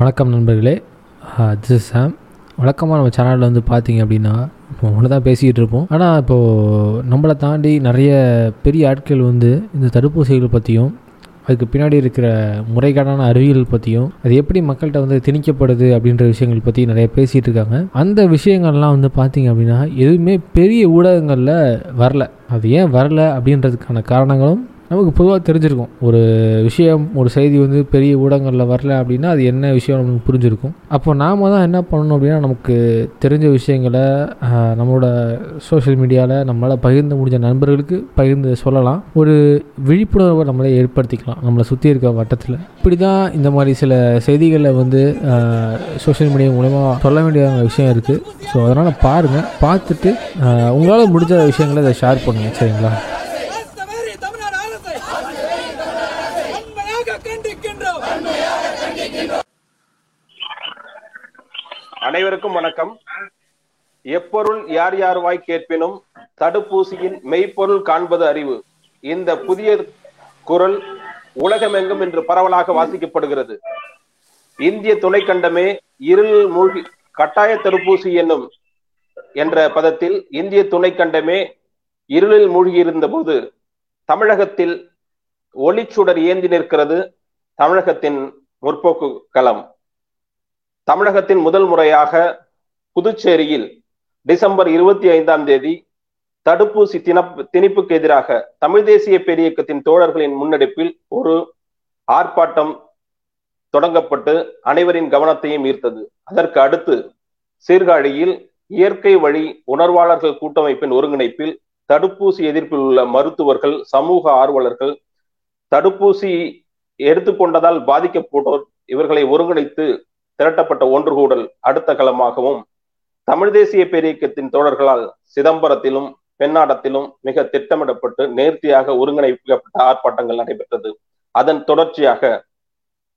வணக்கம் நண்பர்களே. This is சாம் வழக்கமாக நம்ம சேனலில் வந்து பார்த்தீங்க அப்படின்னா ஒன்று தான் பேசிக்கிட்டு இருப்போம். ஆனால் இப்போது நம்மளை தாண்டி நிறைய பெரிய ஆட்கள் வந்து இந்த தடுப்பூசிகள் பற்றியும் அதுக்கு பின்னாடி இருக்கிற முறைகேடான அறிவியல் பற்றியும் அது எப்படி மக்கள்கிட்ட வந்து திணிக்கப்படுது அப்படின்ற விஷயங்கள் பற்றி நிறைய பேசிகிட்டு இருக்காங்க. அந்த விஷயங்கள்லாம் வந்து பார்த்தீங்க அப்படின்னா எதுவுமே பெரிய ஊடகங்களில் வரல. அது ஏன் வரல அப்படின்றதுக்கான காரணங்களும் நமக்கு பொதுவாக தெரிஞ்சிருக்கும். ஒரு விஷயம் ஒரு செய்தி வந்து பெரிய ஊடகங்களில் வரல அப்படின்னா அது என்ன விஷயம் நமக்கு புரிஞ்சிருக்கும். அப்போ நாம் தான் என்ன பண்ணணும் அப்படின்னா நமக்கு தெரிஞ்ச விஷயங்களை நம்மளோட சோஷியல் மீடியாவில் நம்மளால் பகிர்ந்து முடிஞ்ச நண்பர்களுக்கு பகிர்ந்து சொல்லலாம். ஒரு விழிப்புணர்வை நம்மளே ஏற்படுத்திக்கலாம் நம்மளை சுற்றி இருக்க வட்டத்தில். இப்படி தான் இந்த மாதிரி சில செய்திகளை வந்து சோஷியல் மீடியா மூலயமா சொல்ல வேண்டிய விஷயம் இருக்குது ஸோ அதனால் பாருங்கள் பார்த்துட்டு உங்களால் முடிஞ்ச விஷயங்களை அதை ஷேர் பண்ணுங்கள் சரிங்களா தவறி தமிழ்நாடு அரசை வன்மையாக கண்டிக்கின்றோம் அனைவருக்கும் வணக்கம். எப்பொருள் யார் யார் வாய் கேட்பினும் தடுப்பூசியின் மெய்ப்பொருள் காண்பது அறிவு. இந்த புதிய குரல் உலகமெங்கும் இன்று பரவலாக வாசிக்கப்படுகிறது. இந்திய துணைக்கண்டமே இருள் மூழ்கி கட்டாய தடுப்பூசி என்னும் என்ற பதத்தில் இந்திய துணைக்கண்டமே இருளில் மூழ்கியிருந்த போது தமிழகத்தில் ஒளிச்சுடர் ஏந்தி நிற்கிறது தமிழகத்தின் முற்போக்கு களம். தமிழகத்தின் முதல் முறையாக புதுச்சேரியில் டிசம்பர் இருபத்தி ஐந்தாம் தேதி தடுப்பூசி திணப்பு திணிப்புக்கு எதிராக தமிழ் தேசிய பேரியக்கத்தின் தோழர்களின் முன்னெடுப்பில் ஒரு ஆர்ப்பாட்டம் தொடங்கப்பட்டு அனைவரின் கவனத்தையும் ஈர்த்தது. அதற்கு அடுத்து சீர்காழியில் இயற்கை வழி உணர்வாளர்கள் கூட்டமைப்பின் ஒருங்கிணைப்பில் தடுப்பூசி எதிர்ப்பில் உள்ள மருத்துவர்கள் சமூக ஆர்வலர்கள் தடுப்பூசி எடுத்துக்கொண்டதால் பாதிக்கப்பட்டோர் இவர்களை ஒருங்கிணைத்து திரட்டப்பட்ட ஒன்றுகூடல் அடுத்த களமாகவும் தமிழ் தேசிய பேரியக்கத்தின் தோழர்களால் சிதம்பரத்திலும் பெண்ணாடத்திலும் மிக திட்டமிடப்பட்டு நேர்த்தியாக ஒருங்கிணைக்கப்பட்ட ஆர்ப்பாட்டங்கள் நடைபெற்றது. அதன் தொடர்ச்சியாக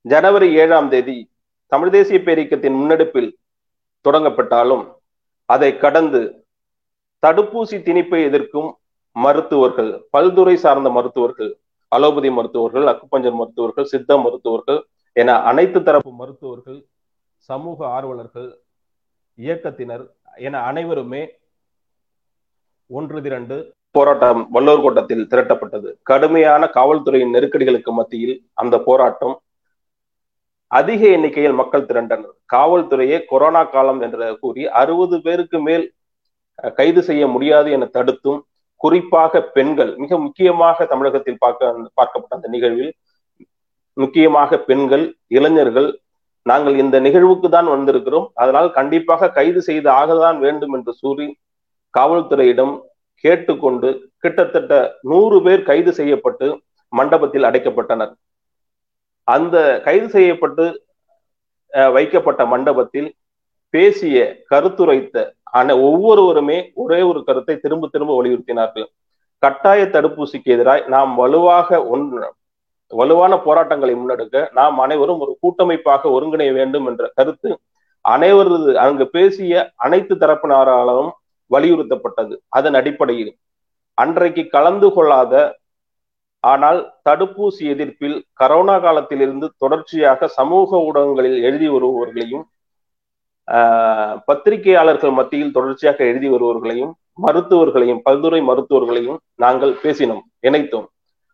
ஜனவரி ஏழாம் தேதி தமிழ் தேசிய பேரியக்கத்தின் முன்னெடுப்பில் தொடங்கப்பட்டாலும் அதை கடந்து தடுப்பூசி திணிப்பை எதிர்க்கும் மருத்துவர்கள் பல்துறை சார்ந்த மருத்துவர்கள் அலோபதி மருத்துவர்கள் அக்குப்பஞ்சர் மருத்துவர்கள் சித்த மருத்துவர்கள் என அனைத்து தரப்பு மருத்துவர்கள் சமூக ஆர்வலர்கள் இயக்கத்தினர் என அனைவருமே ஒன்று திரண்டு போராட்டம் வல்லூர் கோட்டத்தில் திரட்டப்பட்டது. கடுமையான காவல்துறையின் நெருக்கடிகளுக்கு மத்தியில் அந்த போராட்டம் அதிக எண்ணிக்கையில் மக்கள் திரண்டனர். காவல்துறையே கொரோனா காலம் என்று கூறி அறுபது பேருக்கு மேல் கைது செய்ய முடியாது என தடுத்தும் குறிப்பாக பெண்கள் மிக முக்கியமாக தமிழகத்தில் பார்க்க பார்க்கப்பட்ட அந்த நிகழ்வில் முக்கியமாக பெண்கள் இளைஞர்கள் நாங்கள் இந்த நிகழ்வுக்கு தான் வந்திருக்கிறோம். அதனால் கண்டிப்பாக கைது செய்து ஆகதான் வேண்டும் என்று கூறி காவல்துறையிடம் கேட்டுக்கொண்டு கிட்டத்தட்ட நூறு பேர் கைது செய்யப்பட்டு மண்டபத்தில் அடைக்கப்பட்டனர். அந்த கைது செய்யப்பட்டு அஹ், வைக்கப்பட்ட மண்டபத்தில் பேசிய கருத்துரைத்த ஆன ஒவ்வொருவருமே ஒரே ஒரு கருத்தை திரும்ப திரும்ப வலியுறுத்தினார்கள். கட்டாய தடுப்பூசிக்கு எதிராய் நாம் வலுவாக ஒன்று வலுவான போராட்டங்களை முன்னெடுக்க நாம் அனைவரும் ஒரு கூட்டமைப்பாக ஒருங்கிணைய வேண்டும் என்ற கருத்து அனைவரது அங்கு பேசிய அனைத்து தரப்பினராலும் வலியுறுத்தப்பட்டது. அதன் அடிப்படையில் அன்றைக்கு கலந்து கொள்ளாத ஆனால் தடுப்பூசி எதிர்ப்பில் கரோனா காலத்தில் இருந்து தொடர்ச்சியாக சமூக ஊடகங்களில் எழுதி வருபவர்களையும் ஆஹ், பத்திரிகையாளர்கள் மத்தியில் தொடர்ச்சியாக எழுதி வருபவர்களையும் மருத்துவர்களையும் பல்துறை மருத்துவர்களையும் நாங்கள் பேசினோம் இணைத்தோம்.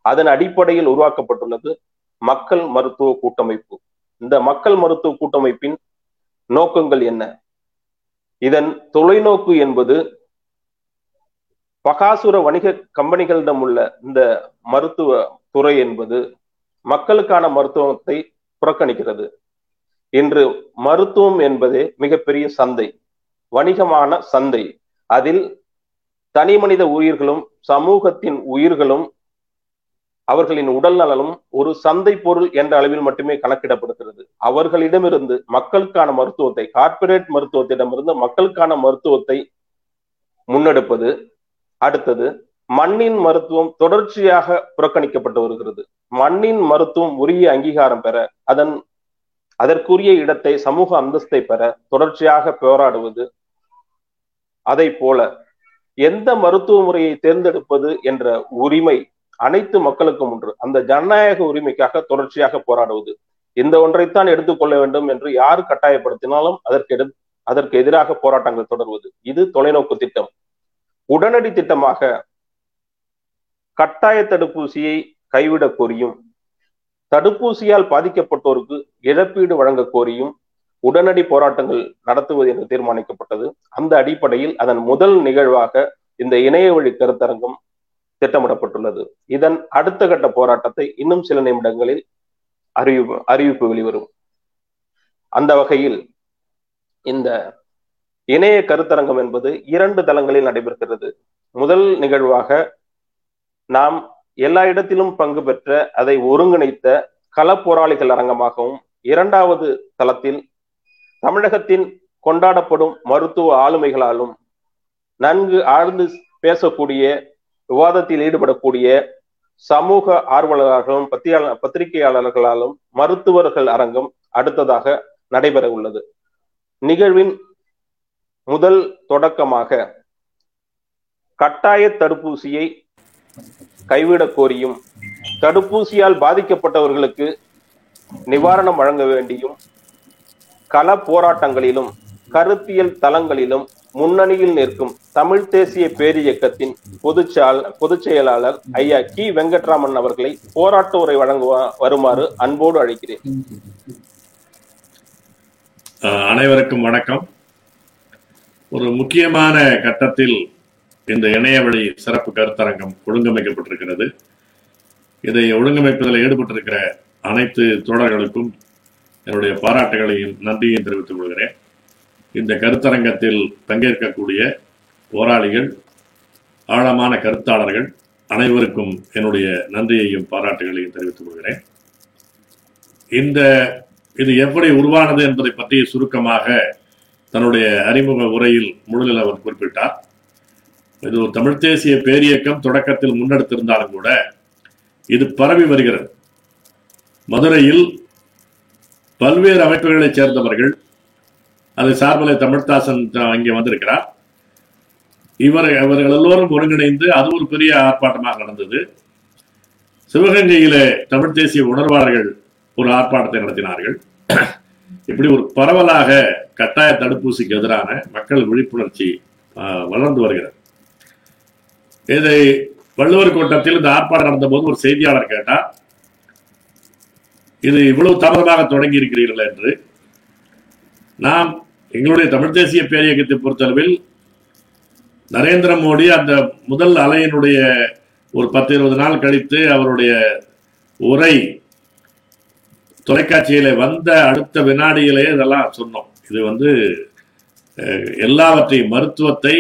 அதன் அடிப்படையில் உருவாக்கப்பட்டுள்ளது மக்கள் மருத்துவ கூட்டமைப்பு. இந்த மக்கள் மருத்துவ கூட்டமைப்பின் நோக்கங்கள் என்ன? இதன் தொலைநோக்கு என்பது பகாசுர வணிக கம்பெனிகளிடம் உள்ள இந்த மருத்துவ துறை என்பது மக்களுக்கான மருத்துவத்தை புறக்கணிக்கிறது. இன்று மருத்துவம் என்பதே மிகப்பெரிய சந்தை வணிகமான சந்தை. அதில் தனி மனித உயிர்களும் சமூகத்தின் உயிர்களும் அவர்களின் உடல் நலனும் ஒரு சந்தை பொருள் என்ற அளவில் மட்டுமே கணக்கிடப்படுகிறது. அவர்களிடமிருந்து மக்களுக்கான மருத்துவத்தை கார்ப்பரேட் மருத்துவத்திடமிருந்து மக்களுக்கான மருத்துவத்தை முன்னெடுப்பது அடுத்தது மண்ணின் மருத்துவம் தொடர்ச்சியாக புறக்கணிக்கப்பட்டு வருகிறது. மண்ணின் மருத்துவம் உரிய அங்கீகாரம் பெற அதன் அதற்குரிய இடத்தை சமூக அந்தஸ்தை பெற தொடர்ச்சியாக போராடுவது அதை போல எந்த மருத்துவ முறையை தேர்ந்தெடுப்பது என்ற உரிமை அனைத்து மக்களுக்கும் ஒன்று. அந்த ஜனநாயக உரிமைக்காக தொடர்ச்சியாக போராடுவது. இந்த ஒன்றைத்தான் எடுத்துக்கொள்ள வேண்டும் என்று யார் கட்டாயப்படுத்தினாலும் அதற்கு எடு அதற்கு எதிராக போராட்டங்கள் தொடர்வது. இது தொலைநோக்கு திட்டம். உடனடி திட்டமாக கட்டாய தடுப்பூசியை கைவிடக் கோரியும் தடுப்பூசியால் பாதிக்கப்பட்டோருக்கு இழப்பீடு வழங்க கோரியும் உடனடி போராட்டங்கள் நடத்துவது என்று தீர்மானிக்கப்பட்டது. அந்த அடிப்படையில் அதன் முதல் நிகழ்வாக இந்த இணைய வழி கருத்தரங்கம் திட்டமிடப்பட்டுள்ளது. இதன் அடுத்த கட்ட போராட்டத்தை இன்னும் சில நிமிடங்களில் அறிவிப்பு அறிவிப்பு வெளிவரும். அந்த வகையில் இந்த இணைய கருத்தரங்கம் என்பது இரண்டு தளங்களில் நடைபெறுகிறது. முதல் நிகழ்வாக நாம் எல்லா இடத்திலும் பங்கு பெற்ற அதை ஒருங்கிணைத்த களப்போராளிகள் அரங்கமாகவும் இரண்டாவது தளத்தில் தமிழகத்தின் கொண்டாடப்படும் மருத்துவ ஆளுமைகளாலும் நன்கு ஆழ்ந்து பேசக்கூடிய விவாதத்தில் ஈடுபடக்கூடிய சமூக ஆர்வலர்களும் பத்திரிகையாளர் பத்திரிகையாளர்களாலும் மருத்துவர்கள் அரங்கம் அடுத்ததாக நடைபெற உள்ளது. நிகழ்வின் முதல் தொடக்கமாக கட்டாய தடுப்பூசியை கைவிடக் கோரியும் தடுப்பூசியால் பாதிக்கப்பட்டவர்களுக்கு நிவாரணம் வழங்க வேண்டியும் கள போராட்டங்களிலும் கருத்தியல் தளங்களிலும் முன்னணியில் நிற்கும் தமிழ் தேசிய பேரியக்கத்தின் பொதுச்சால் பொதுச் செயலாளர் ஐயா கி. வெங்கட்ராமன் அவர்களை போராட்ட உரை வழங்குவ வருமாறு அன்போடு அழைக்கிறேன். அனைவருக்கும் வணக்கம். ஒரு முக்கியமான கட்டத்தில் இந்த இணையவழி சிறப்பு கருத்தரங்கம் ஒழுங்கமைக்கப்பட்டிருக்கிறது. இதை ஒழுங்கமைப்பதில் ஈடுபட்டிருக்கிற அனைத்து தோழர்களுக்கும் என்னுடைய பாராட்டுகளையும் நன்றியையும் தெரிவித்துக் கொள்கிறேன். இந்த கருத்தரங்கத்தில் பங்கேற்கக்கூடிய போராளிகள் ஆழமான கருத்தாளர்கள் அனைவருக்கும் என்னுடைய நன்றியையும் பாராட்டுகளையும் தெரிவித்துக் கொள்கிறேன். இந்த இது எப்படி உருவானது என்பதை பற்றி சுருக்கமாக தன்னுடைய அறிமுக உரையில் முழுதில் அவர் குறிப்பிட்டார். இது ஒரு தமிழ் தேசிய பேரியக்கம் தொடக்கத்தில் முன்னெடுத்திருந்தாலும் கூட இது பரவி வருகிறது. மதுரையில் பல்வேறு அமைப்புகளைச் சேர்ந்தவர்கள் அது சார்பில் தமிழ்தாசன் இங்கே வந்திருக்கிறார். இவர் இவர்கள் எல்லோரும் ஒருங்கிணைந்து அது ஒரு பெரிய ஆர்ப்பாட்டமாக நடந்தது. சிவகங்கையிலே தமிழ் தேசிய உணர்வாளர்கள் ஒரு ஆர்ப்பாட்டத்தை நடத்தினார்கள். இப்படி ஒரு பரவலாக கட்டாய தடுப்பூசிக்கு எதிரான மக்கள் விழிப்புணர்ச்சி வளர்ந்து வருகிறது. இதை வள்ளுவர் கோட்டத்தில் இந்த ஆர்ப்பாட்டம் நடந்தபோது ஒரு செய்தியாளர் கேட்டார் இது இவ்வளவு தாமதமாக தொடங்கி இருக்கிறீர்கள் என்று. நாம் எங்களுடைய தமிழ் தேசிய பேரியக்கத்தை பொறுத்தளவில் நரேந்திர மோடி அந்த முதல் அலையினுடைய ஒரு பத்து இருபது நாள் கழித்து அவருடைய உரை தொலைக்காட்சியில வந்த அடுத்த வினாடியிலே இதெல்லாம் சொன்னோம். இது வந்து எல்லாவற்றையும் மருத்துவத்தை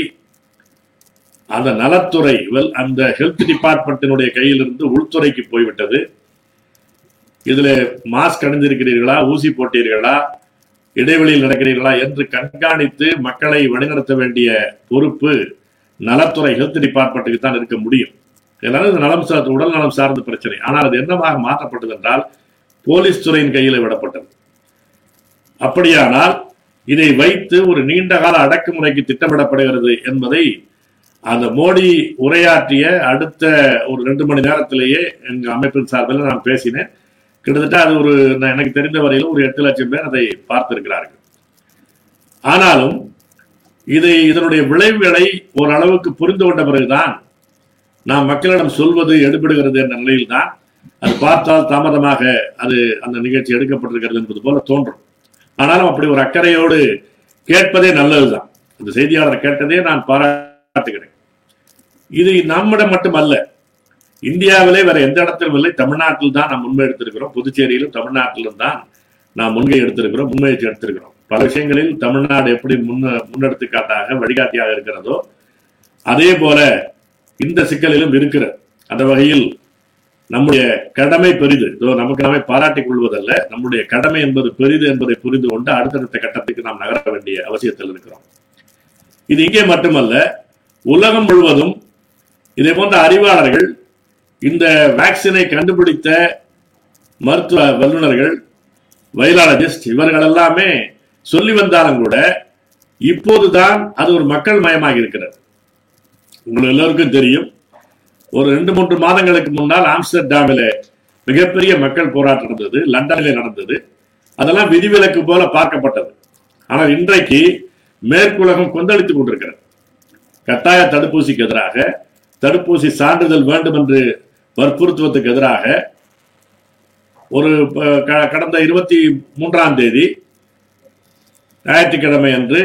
அந்த நலத்துறை வெல் அந்த ஹெல்த் டிபார்ட்மெண்ட்டினுடைய கையிலிருந்து உள்துறைக்கு போய்விட்டது. இதில் மாஸ்க் அணிந்திருக்கிறீர்களா? ஊசி போட்டீர்களா? இடைவெளியில் நடக்கிறீர்களா என்று கண்காணித்து மக்களை வழிநடத்த வேண்டிய பொறுப்பு நலத்துறை ஹெல்த் டிபார்ட்மெண்ட்டுக்கு தான் இருக்க முடியும். இதனால இது நலம் சார்ந்த உடல் நலம் சார்ந்த பிரச்சனை. ஆனால் அது என்னவாக மாற்றப்பட்டது என்றால் போலீஸ் துறையின் கையில் விடப்பட்டது. அப்படியானால் இதை வைத்து ஒரு நீண்ட கால அடக்குமுறைக்கு திட்டமிடப்படுகிறது என்பதை அந்த மோடி உரையாற்றிய அடுத்த ஒரு ரெண்டு மணி நேரத்திலேயே எங்க அமைப்பின் சார்பில் நான் பேசினேன். கிட்டத்தட்ட அது ஒரு நான் எனக்கு தெரிந்த வரையிலும் ஒரு எட்டு லட்சம் பேர் அதை பார்த்திருக்கிறார்கள். ஆனாலும் இதை இதனுடைய விளைவுகளை ஓரளவுக்கு புரிந்து கொண்ட பிறகுதான் நாம் மக்களிடம் சொல்வது எடுபடுகிறது என்ற நிலையில்தான் அது பார்த்தால் தாமதமாக அது அந்த நிகழ்ச்சி எடுக்கப்பட்டிருக்கிறது என்பது போல தோன்றும். ஆனாலும் அப்படி ஒரு அக்கறையோடு கேட்பதே நல்லதுதான். இந்த செய்தியாளர் கேட்டதே நான் பாராட்டுகிறேன். இது நம்மிடம் மட்டுமல்ல இந்தியாவிலே வேற எந்த இடத்திலும் இல்லை. தமிழ்நாட்டில் தான் நாம் முன்மை எடுத்திருக்கிறோம். புதுச்சேரியிலும் தமிழ்நாட்டிலும் தான் நாம் முன்கை எடுத்திருக்கிறோம் முன்முயற்சி எடுத்திருக்கிறோம். பல விஷயங்களில் தமிழ்நாடு எப்படி முன்ன முன்னெடுத்துக்காட்டாக வழிகாட்டியாக இருக்கிறதோ அதே போல இந்த சிக்கலிலும் இருக்கிற அந்த வகையில் நம்முடைய கடமை பெரிது. இதோ நமக்கு நாமே பாராட்டிக் கொள்வதல்ல. நம்முடைய கடமை என்பது பெரிது என்பதை புரிந்து கொண்டு அடுத்தடுத்த கட்டத்துக்கு நாம் நகர வேண்டிய அவசியத்தில் இருக்கிறோம். இது இங்கே மட்டுமல்ல உலகம் முழுவதும் இதே போன்ற அறிவாளர்கள் இந்த வேக்சினை கண்டுபிடித்த மருத்துவ வல்லுநர்கள் வைராலஜிஸ்ட் இவர்கள் எல்லாமே சொல்லி வந்தாலும் கூட இப்போதுதான் அது ஒரு மக்கள் மயமாகி இருக்கிறது. உங்களுக்கு எல்லோருக்கும் தெரியும் ஒரு ரெண்டு மூன்று மாதங்களுக்கு முன்னால் ஆம்ஸ்டர்டாமில் மிகப்பெரிய மக்கள் போராட்டம் நடந்தது லண்டனில் நடந்தது. அதெல்லாம் விதிவிலக்கு போல பார்க்கப்பட்டது. ஆனால் இன்றைக்கு மேற்குலகம் கொந்தளித்துக் கொண்டிருக்கிறது. கட்டாய தடுப்பூசிக்கு எதிராக தடுப்பூசி சான்றிதழ் வேண்டும் என்று வற்புறுத்துவதற்கு எதிராக ஒரு கடந்த இருபத்தி மூன்றாம் தேதி ஞாயிற்றுக்கிழமை அன்று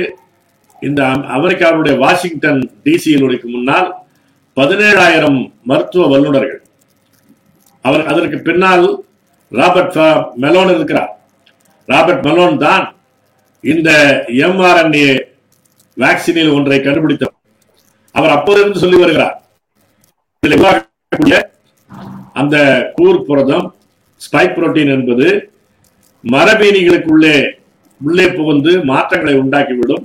இந்த அமெரிக்காவுடைய வாஷிங்டன் டிசியினுடைய முன்னால் பதினேழாயிரம் மருத்துவ வல்லுநர்கள். அவர் அதற்கு பின்னால் ராபர்ட் மெலோன் இருக்கிறார். ராபர்ட் மெலோன் தான் இந்த எம்ஆர்என்ஏ வேக்சினில் ஒன்றை கண்டுபிடித்தவர். அவர் அப்போதிருந்து சொல்லி வருகிறார். அந்த கூர் புரதம் ஸ்பைக் புரோட்டீன் என்பது மரபீனிகளுக்குள்ளே உள்ளே புகுந்து மாற்றங்களை உண்டாக்கிவிடும்.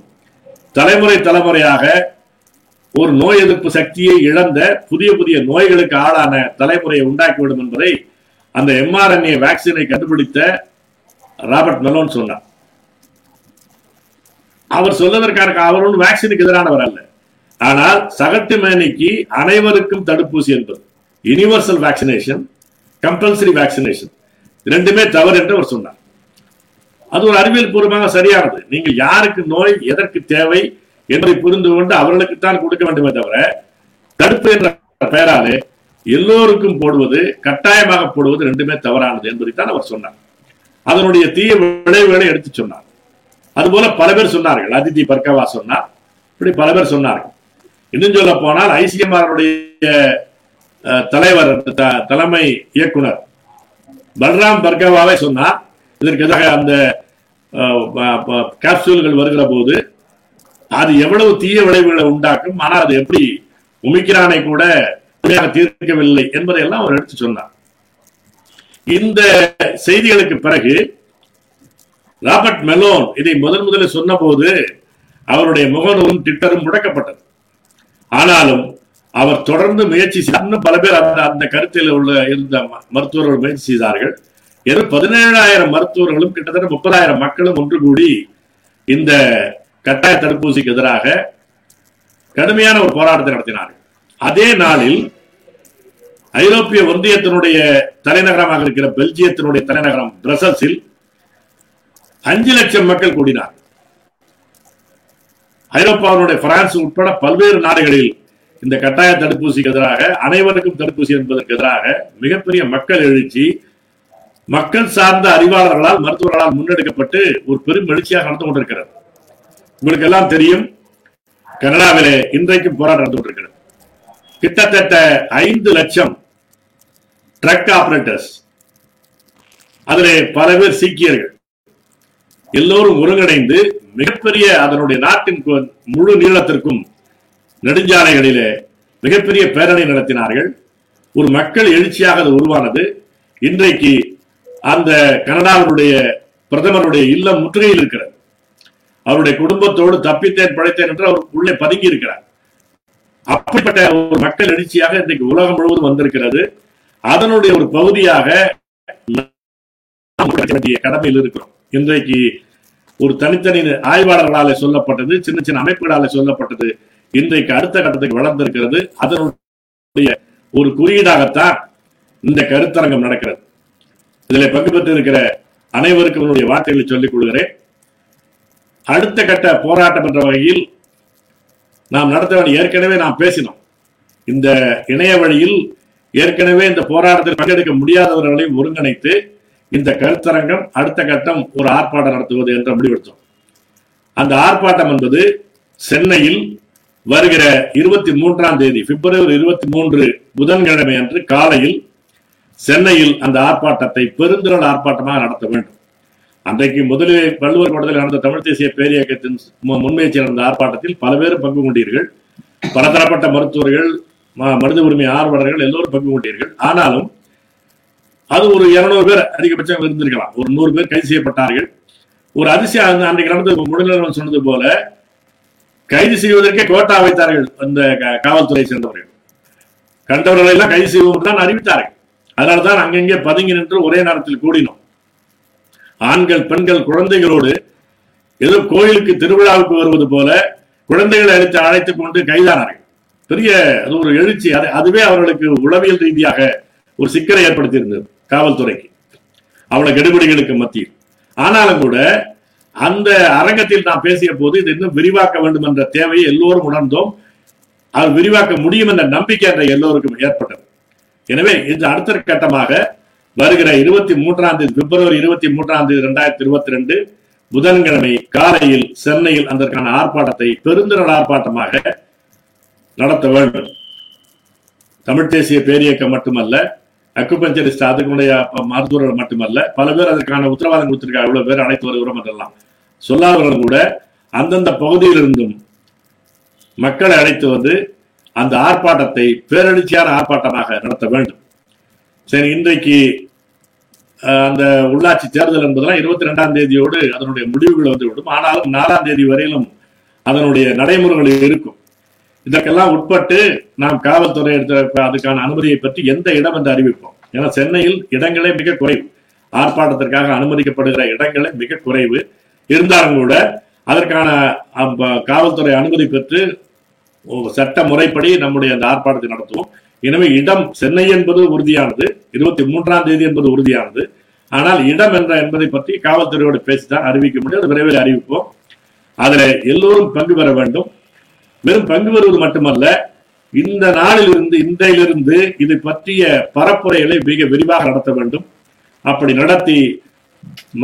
தலைமுறை தலைமுறையாக ஒரு நோய் எதிர்ப்பு சக்தியை இழந்த புதிய புதிய நோய்களுக்கு ஆளான தலைமுறையை உண்டாக்கிவிடும் என்பதை அந்த எம்ஆர்என்ஏ வேக்சினை கண்டுபிடித்த ராபர்ட் மெலோன் சொன்னார். அவர் சொல்வதற்கான அவர் ஒன்றும் வேக்சினுக்கு எதிரானவர் அல்ல. ஆனால் சகட்டு மேனிக்கு அனைவருக்கும் தடுப்பூசி என்பது. யுனிவர்சல் வேக்சினேஷன் கம்பல்சரி வேக்சினேஷன் ரெண்டுமே தவறு என்று அவர் சொன்னார். அது ஒரு அறிவியல் பூர்வமாக சரியானது. நீங்கள் யாருக்கு நோய் எதற்கு தேவை என்பதை புரிந்து கொண்டு அவர்களுக்குத்தான் கொடுக்க வேண்டுமே தவிர தடுப்பு என்ற பெயராலே எல்லோருக்கும் போடுவது கட்டாயமாக போடுவது ரெண்டுமே தவறானது என்பதைத்தான் அவர் சொன்னார். அதனுடைய தீய விளைவுகளை எடுத்து சொன்னார். அதுபோல பல பேர் சொன்னார்கள். அதிதி பர்கவா சொன்னார். இப்படி பல பேர் சொன்னார்கள். இன்னும் சொல்ல போனால் ஐசிஎம்ஆருடைய தலைவர் த- தலைமை இயக்குனர். பல்ராம் பர்கவாவே சொன்னார் இதற்கு எதிராக அந்த கேப்சூல்கள் வருகிற போது அது எவ்வளவு தீய விளைவுகளை உண்டாக்கும் ஆனால் அது எப்படி உமிக்கிறானை கூட தீர்க்கவில்லை என்பதையெல்லாம் அவர் எடுத்து சொன்னார். இந்த செய்திகளுக்கு பிறகு ராபர்ட் மெலோன் இதை முதன் முதலில் சொன்னபோது அவருடைய முகநூலும் ட்விட்டரும் முடக்கப்பட்டது. ஆனாலும் அவர் தொடர்ந்து முயற்சி செய்தார். இன்னும் பல பேர் அந்த அந்த கருத்தில் உள்ள இருந்த ம- மருத்துவர்கள் முயற்சி செய்தார்கள் ஏதோ பதினேழாயிரம் மருத்துவர்களும் கிட்டத்தட்ட முப்பதாயிரம் மக்களும் ஒன்று கூடி இந்த கட்டாய தடுப்பூசிக்கு எதிராக கடுமையான ஒரு போராட்டத்தை நடத்தினார்கள் அதே நாளில் ஐரோப்பிய ஒன்றியத்தினுடைய தலைநகரமாக இருக்கிற பெல்ஜியத்தினுடைய தலைநகரம் பிரசல்ஸில் அஞ்சு லட்சம் மக்கள் கூடினார் ஐரோப்பாவினுடைய பிரான்ஸ் உட்பட பல்வேறு நாடுகளில் இந்த கட்டாய தடுப்பூசிக்கு எதிராக அனைவருக்கும் தடுப்பூசி என்பதற்கு எதிராக மிகப்பெரிய மக்கள் எழுச்சி மக்கள் சார்ந்த அறிவாளர்களால் மருத்துவர்களால் முன்னெடுக்கப்பட்டு ஒரு பெரும் எழுச்சியாக நடந்து கொண்டிருக்கிறது. உங்களுக்கு எல்லாம் தெரியும் கனடாவிலே இன்றைக்கும் போராட்டம் நடந்து கொண்டிருக்கிறது. கிட்டத்தட்ட ஐந்து லட்சம் ட்ரக் ஆபரேட்டர்ஸ் அதிலே பல பேர் சீக்கியர்கள். எல்லோரும் ஒருங்கிணைந்து மிகப்பெரிய அதனுடைய நாட்டின் முழு நீளத்திற்கும் நெடுஞ்சாலைகளிலே மிகப்பெரிய பேரணி நடத்தினார்கள். ஒரு மக்கள் எழுச்சியாக அது உருவானது. இன்றைக்கு அந்த கனடாவினுடைய பிரதமருடைய இல்லம் முற்றுகையில் இருக்கிறது. அவருடைய குடும்பத்தோடு தப்பித்தேன் பழைத்தேன் என்று அவர் உள்ளே பதுங்கி இருக்கிறார் அப்படிப்பட்ட ஒரு மக்கள் எழுச்சியாக இன்றைக்கு உலகம் முழுவதும் வந்திருக்கிறது. அதனுடைய ஒரு பகுதியாக கடமையில் இருக்கிறோம். இன்றைக்கு ஒரு தனித்தனி ஆய்வாளர்களால சொல்லப்பட்டது சின்ன சின்ன அமைப்புகளால சொல்லப்பட்டது. இன்றைக்கு அடுத்த கட்டத்துக்கு வளர்ந்திருக்கிறது. அதனுடைய ஒரு குறியீடாகத்தான் இந்த கருத்தரங்கம் நடக்கிறது. இதில் பங்கு பெற்று இருக்கிற அனைவருக்கும் என்னுடைய வார்த்தைகளை சொல்லிக் கொள்கிறேன். அடுத்த கட்ட போராட்டம் என்ற வகையில் நாம் நடத்த வேண்டிய ஏற்கனவே நாம் பேசினோம். இந்த இணைய வழியில் ஏற்கனவே இந்த போராட்டத்தில் பங்கெடுக்க முடியாதவர்களையும் ஒருங்கிணைத்து இந்த கருத்தரங்கம் அடுத்த கட்டம் ஒரு ஆர்ப்பாட்டம் நடத்துவது என்று முடிவெடுத்தோம். அந்த ஆர்ப்பாட்டம் என்பது சென்னையில் வருகிற இருபத்தி மூன்றாம் தேதி பிப்ரவரி இருபத்தி மூன்று புதன்கிழமை அன்று காலையில் சென்னையில் அந்த ஆர்ப்பாட்டத்தை பெருந்திரள் ஆர்ப்பாட்டமாக நடத்த வேண்டும். அன்றைக்கு முதலில் வள்ளுவர் கோட்டத்தில் நடந்த தமிழ் தேசிய பேரியக்கத்தின் மு- முன்முயற்சி நடந்த ஆர்ப்பாட்டத்தில் பல பேர் பங்கு கொண்டீர்கள். பலதரப்பட்ட மருத்துவர்கள் ம- மனித உரிமை ஆர்வலர்கள் எல்லோரும் பங்கு கொண்டீர்கள். ஆனாலும் அது ஒரு இருநூறு பேர் அதிகபட்சம் இருந்திருக்கலாம். ஒரு நூறு பேர் கைது செய்யப்பட்டார்கள். ஒரு அதிசயம் அன்றைக்கு நடந்தது முழுநிலவன் சொன்னது போல கைது செய்வதற்கே கோட்டா வைத்தார்கள் அந்த க- காவல்துறை சேர்ந்தவர்கள். கண்டவர்களை எல்லாம் கைது செய்வோம் தான் அறிவித்தார்கள். அதனால்தான் அங்கங்கே பதுங்கி நின்று ஒரே நேரத்தில் கூடினோம். ஆண்கள் பெண்கள் குழந்தைகளோடு ஏதோ கோயிலுக்கு திருவிழாவுக்கு வருவது போல குழந்தைகளை அழைத்து அழைத்துக் கொண்டு கைதானார்கள். பெரிய அது ஒரு எழுச்சி. அது அதுவே அவர்களுக்கு உளவியல் ரீதியாக ஒரு சிக்கலை ஏற்படுத்தியிருந்தது காவல்துறைக்கு. அவ்வளவு கெடுபிடிகளுக்கு மத்தியில். ஆனாலும் கூட அந்த அரங்கத்தில் நான் பேசிய போது இது இன்னும் விரிவாக்க வேண்டும் என்ற தேவையை எல்லோரும் உணர்ந்தோம். அது விரிவாக்க முடியும் என்ற நம்பிக்கை என்ற எல்லோருக்கும் ஏற்பட்டது. எனவே இந்த அடுத்த கட்டமாக வருகிற இருபத்தி மூன்றாம் தேதி பிப்ரவரி இருபத்தி மூன்றாம் தேதி இரண்டாயிரத்தி இருபத்தி ரெண்டு புதன்கிழமை காலையில் சென்னையில் அதற்கான ஆர்ப்பாட்டத்தை பெருந்திரள் ஆர்ப்பாட்டமாக நடத்த வேண்டும். தமிழ் தேசிய பேரியக்கம் மட்டுமல்ல அக்குபஞ்சரிஸ்ட் அதுக்குடைய மருத்துவர்கள் மட்டுமல்ல பல பேர் அதற்கான உத்தரவாதம் கொடுத்திருக்காங்க. இவ்வளவு பேர் அழைத்து வருகிறோம் என்றெல்லாம். சொல்லாதவர்கள் கூட அந்தந்த பகுதியிலிருந்தும் மக்களை அழைத்து வந்து அந்த ஆர்ப்பாட்டத்தை பேரெழுச்சியான ஆர்ப்பாட்டமாக நடத்த வேண்டும். சரி இன்றைக்கு அந்த உள்ளாட்சி தேர்தல் என்பதெல்லாம் இருபத்தி ரெண்டாம் தேதியோடு அதனுடைய முடிவுகள் வந்துவிடும் ஆனாலும் நாலாம் தேதி வரையிலும் அதனுடைய நடைமுறைகள் இருக்கும். இதற்கெல்லாம் உட்பட்டு நாம் காவல்துறை எடுத்த அதுக்கான அனுமதியை பற்றி எந்த இடம் என்று அறிவிப்போம். ஏன்னா சென்னையில் இடங்களே மிக குறைவு. ஆர்ப்பாட்டத்திற்காக அனுமதிக்கப்படுகிற இடங்களே மிக குறைவு. இருந்தாலும் கூட அதற்கான அம்ப- காவல்துறை அனுமதி பெற்று சட்ட முறைப்படி நம்முடைய அந்த ஆர்ப்பாட்டத்தை நடத்துவோம். எனவே இடம் சென்னை என்பது உறுதியானது இருபத்தி மூன்றாம் தேதி என்பது உறுதியானது. ஆனால் இடம் என்ற என்பதை பற்றி காவல்துறையோடு பேசிதான் அறிவிக்க முடியும் அது விரைவில் அறிவிப்போம். அதில் எல்லோரும் பங்கு பெற வேண்டும். வெறும் பங்கு பெறுவது மட்டுமல்ல இந்த நாளிலிருந்து இன்றையிலிருந்து இது பற்றிய பரப்புரைகளை மிக விரிவாக நடத்த வேண்டும். அப்படி நடத்தி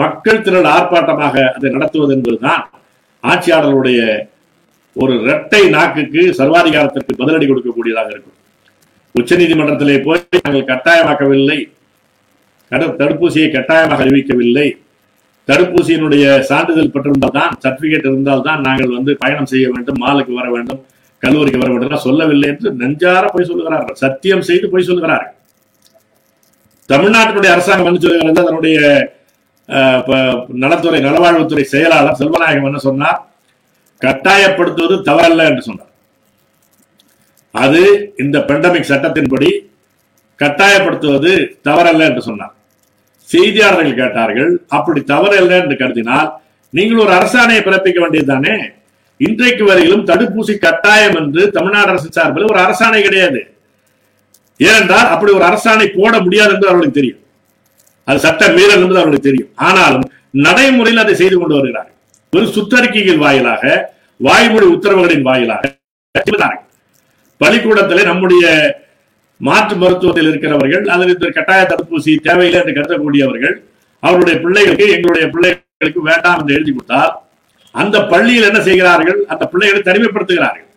மக்கள் திரள் ஆர்ப்பாட்டமாக அதை நடத்துவது என்பதுதான் ஆட்சியாளர்களுடைய ஒரு இரட்டை நாக்குக்கு சர்வாதிகாரத்திற்கு பதிலடி கொடுக்கக்கூடியதாக இருக்கும். உச்ச நீதிமன்றத்திலே போய் நாங்கள் கட்டாயமாக்கவில்லை. தடுப்பூசியை கட்டாயமாக அறிவிக்கவில்லை. தடுப்பூசியினுடைய சான்றிதழ் பெற்றிருந்தால் தான் சர்டிபிகேட் இருந்தால் தான் நாங்கள் வந்து பயணம் செய்ய வேண்டும் மாலுக்கு வர வேண்டும் கல்லூரிக்கு வர வேண்டும் சொல்லவில்லை என்று நெஞ்சார போய் சொல்லுகிறார்கள். சத்தியம் செய்து போய் சொல்லுகிறார்கள். தமிழ்நாட்டினுடைய அரசாங்கம் வந்து சொல்லுகிறது? அதனுடைய நலத்துறை நலவாழ்வுத்துறை செயலாளர் செல்வநாயகம் என்ன சொன்னார்? கட்டாயப்படுத்துவது தவறல்ல என்று சொன்னார். அது இந்த பெண்டமிக் சட்டத்தின்படி கட்டாயப்படுத்துவது தவறல்ல என்று சொன்னார். செய்தியாளர்கள் கேட்டார்கள் அப்படி தவறல்ல என்று கருதினால் நீங்கள் ஒரு அரசாணையை பிறப்பிக்க வேண்டியதுதானே? இன்றைக்கு வரையிலும் தடுப்பூசி கட்டாயம் என்று தமிழ்நாடு அரசு சார்பில் ஒரு அரசாணை கிடையாது. ஏனென்றால் அப்படி ஒரு அரசாணை போட முடியாது என்று அவர்களுக்கு தெரியும். அது சட்ட மீறல் என்பது அவர்களுக்கு தெரியும். ஆனாலும் நடைமுறையில் அதை செய்து கொண்டு வருகிறார்கள். ஒரு சுற்றறிக்கைகள் வாயிலாக வாய்மொழி உத்தரவுகளின் வாயிலாக பள்ளிக்கூடத்திலே நம்முடைய மாற்று மருத்துவத்தில் இருக்கிறவர்கள் அதில் இந்த கட்டாய தடுப்பூசி தேவையில்லை என்று கருதக்கூடியவர்கள் அவருடைய பிள்ளைகளுக்கு எங்களுடைய பிள்ளைகளுக்கு வேண்டாம் என்று எழுதி கொடுத்தால் அந்த பள்ளியில் என்ன செய்கிறார்கள்? அந்த பிள்ளைகளை தனிமைப்படுத்துகிறார்கள்.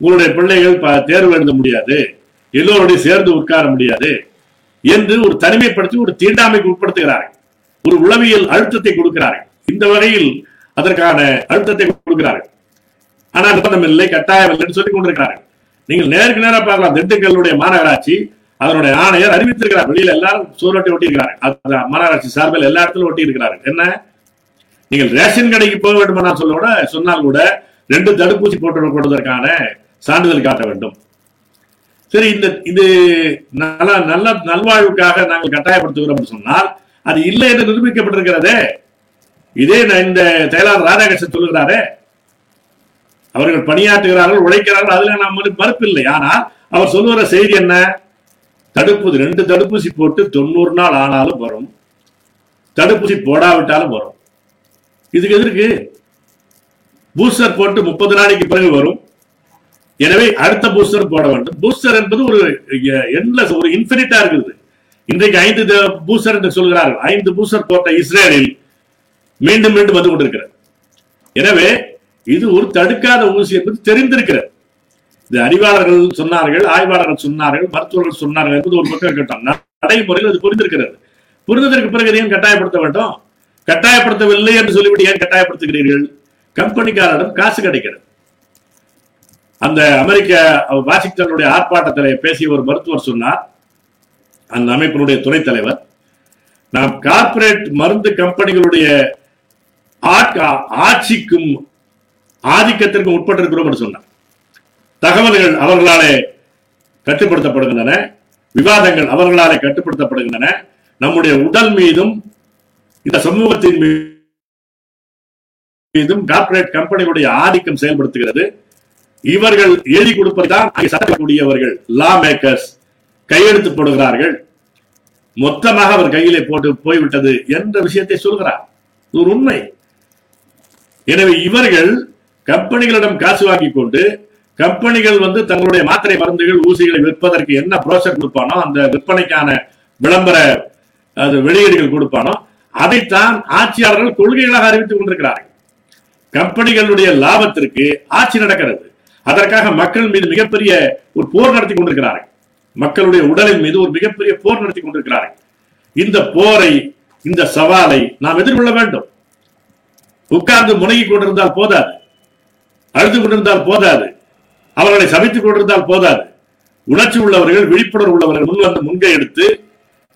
உங்களுடைய பிள்ளைகள் தேர்வு எழுத முடியாது. எல்லோருடைய சேர்ந்து உட்கார முடியாது. என்று ஒரு தனிமைப்படுத்தி ஒரு தீண்டாமைக்கு உட்படுத்துகிறார்கள். ஒரு உளவியல் அழுத்தத்தை கொடுக்கிறார்கள். இந்த வகையில் அதற்கான அழுத்தத்தை கொடுக்கிறார்கள். ஆனால் நிர்பந்தம் இல்லை கட்டாயம் இல்லைன்னு சொல்லி சொல்லிக் கொண்டிருக்கிறார்கள். நீங்கள் நேருக்கு நேரம் பார்க்கலாம். திண்டுக்கல்லுடைய மாநகராட்சி அதனுடைய ஆணையர் அறிவித்திருக்கிறார். வெளியில எல்லாரும் சூரட்டி ஒட்டியிருக்கிறார்கள். அது மாநகராட்சி சார்பில் எல்லா இடத்திலும் ஒட்டி இருக்கிறார்கள் என்ன? நீங்கள் ரேஷன் கடைக்கு போக வேண்டும் நான் சொல்ல கூட சொன்னால் கூட ரெண்டு தடுப்பூசி போட்டு கொடுவதற்கான சான்றிதழ் காட்ட வேண்டும். சரி இந்த இது நல்ல நல்ல நல்வாழ்வுக்காக நாங்கள் கட்டாயப்படுத்துகிறோம் சொன்னால் அது இல்லை என்று நிரூபிக்கப்பட்டிருக்கிறதே. இதே நான் இந்த செயலாளர் ராதாகிருஷ்ணன் சொல்லுகிறாரே. அவர்கள் பணியாற்றுகிறார்கள் உழைக்கிறார்கள் அதுல நாம் மறுப்பு இல்லை. ஆனால் அவர் சொல்லுகிற செய்தி என்ன? தடுப்பூசி ரெண்டு தடுப்பூசி போட்டு தொண்ணூறு நாள் ஆனாலும் வரும். தடுப்பூசி போடாவிட்டாலும் வரும். இதுக்கு எதற்கு பூஸ்டர் போட்டு முப்பது நாளைக்கு பிறகு வரும். எனவே அடுத்த பூஸ்டர் போட வேண்டும். பூஸ்டர் என்பது ஒரு எண்ட்லெஸ் ஒரு இன்ஃபினிட்டா இருக்குது. இன்றைக்கு ஐந்து பூஸ்டர் என்று சொல்கிறார்கள். ஐந்து பூஸ்டர் போட்ட இஸ்ரேலில் மீண்டும் மீண்டும் வந்து கொண்டிருக்கிறது. எனவே இது ஒரு தடுக்காத ஊசி என்பது தெரிந்திருக்கிறது. இது அறிவாளர்கள் சொன்னார்கள் ஆய்வாளர்கள் சொன்னார்கள் மருத்துவர்கள் சொன்னார்கள் என்பது ஒரு பக்கம் இருக்கட்டும். நடைமுறையில் அது புரிந்திருக்கிறது. புரிந்ததற்கு பிறகு ஏன் கட்டாயப்படுத்த வேண்டும்? கட்டாயப்படுத்தவில்லை என்று சொல்லிவிட்டு ஏன் கட்டாயப்படுத்துகிறீர்கள்? கம்பெனிக்காரரிடம் காசு கிடைக்கிறது. அந்த அமெரிக்க வாஷிங்டனுடைய ஆர்ப்பாட்டத்தில் பேசிய ஒரு மருத்துவர் சொன்னார். அந்த அமைப்பினுடைய துணைத் தலைவர் நாம் கார்ப்பரேட் மருந்து கம்பெனிகளுடைய ஆட்சிக்கும் ஆதிக்கத்திற்கும் உட்பட்டிருக்கிறோம் என்று சொன்னார். தகவல்கள் அவர்களாலே கட்டுப்படுத்தப்படுகின்றன விவாதங்கள் அவர்களாலே கட்டுப்படுத்தப்படுகின்றன. நம்முடைய உடல் மீதும் இந்த சமூகத்தின் மீதும் கார்ப்பரேட் கம்பெனிகளுடைய ஆதிக்கம் செயல்படுத்துகிறது. இவர்கள் எழுதி கொடுப்பதுதான் சட்டக்கூடியவர்கள் லா மேக்கர்ஸ் கையெழுத்து போடுகிறார்கள் மொத்தமாக அவர் கையிலே போட்டு போய்விட்டது என்ற விஷயத்தை சொல்கிறார். ஒரு உண்மை. எனவே இவர்கள் கம்பெனிகளிடம் காசு வாங்கி கொண்டு கம்பெனிகள் வந்து தங்களுடைய மாத்திரை மருந்துகள் ஊசிகளை விற்பதற்கு என்ன புரோசர் கொடுப்பானோ அந்த விற்பனைக்கான விளம்பர அது வெளியீடுகள் கொடுப்பானோ அதைத்தான் ஆட்சியாளர்கள் கொள்கைகளாக அறிவித்துக் கொண்டிருக்கிறார்கள். கம்பெனிகளுடைய லாபத்திற்கு ஆட்சி நடக்கிறது. அதற்காக மக்கள் மீது மிகப்பெரிய ஒரு போர் நடத்தி கொண்டிருக்கிறார்கள். மக்களுடைய உடலின் மீது ஒரு மிகப்பெரிய போர் நடத்தி கொண்டிருக்கிறார்கள். இந்த போரை இந்த சவாலை நாம் எதிர்கொள்ள வேண்டும். உட்கார்ந்து முனகி கொண்டிருந்தால் போதாது. அழுது கொண்டிருந்தால் போதாது. அவர்களை சமைத்துக் கொண்டிருந்தால் போதாது. உணர்ச்சி உள்ளவர்கள் விழிப்புணர்வு உள்ளவர்கள் முன் வந்து முன்கை எடுத்து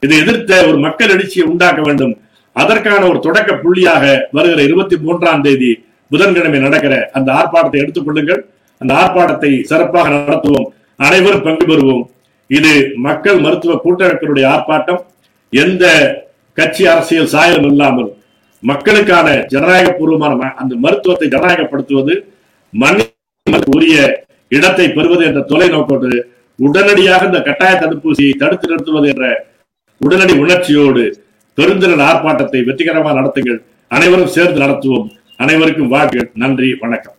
இதை எதிர்த்த ஒரு மக்கள் எழுச்சியை உண்டாக்க வேண்டும். அதற்கான ஒரு தொடக்க புள்ளியாக வருகிற இருபத்தி மூன்றாம் தேதி புதன்கிழமை நடக்கிற அந்த ஆர்ப்பாட்டத்தை எடுத்துக் கொள்ளுங்கள். அந்த ஆர்ப்பாட்டத்தை சிறப்பாக நடத்துவோம். அனைவரும் பங்கு பெறுவோம். இது மக்கள் மருத்துவ கூட்டமைப்பினுடைய ஆர்ப்பாட்டம். எந்த கட்சி அரசியல் சாயம் இல்லாமல் மக்களுக்கான ஜனநாயக பூர்வமான அந்த மருத்துவத்தை ஜனநாயகப்படுத்துவது மண்ணிற்கு உரிய இடத்தை பெறுவது என்ற தொலைநோக்கோடு உடனடியாக இந்த கட்டாய தடுப்பூசியை தடுத்து நிறுத்துவது என்ற உடனடி உணர்ச்சியோடு பெருந்திரள் ஆர்ப்பாட்டத்தை வெற்றிகரமாக நடத்துங்கள். அனைவரும் சேர்ந்து நடத்துவோம். அனைவருக்கும் வாழ்க்கை நன்றி. வணக்கம்.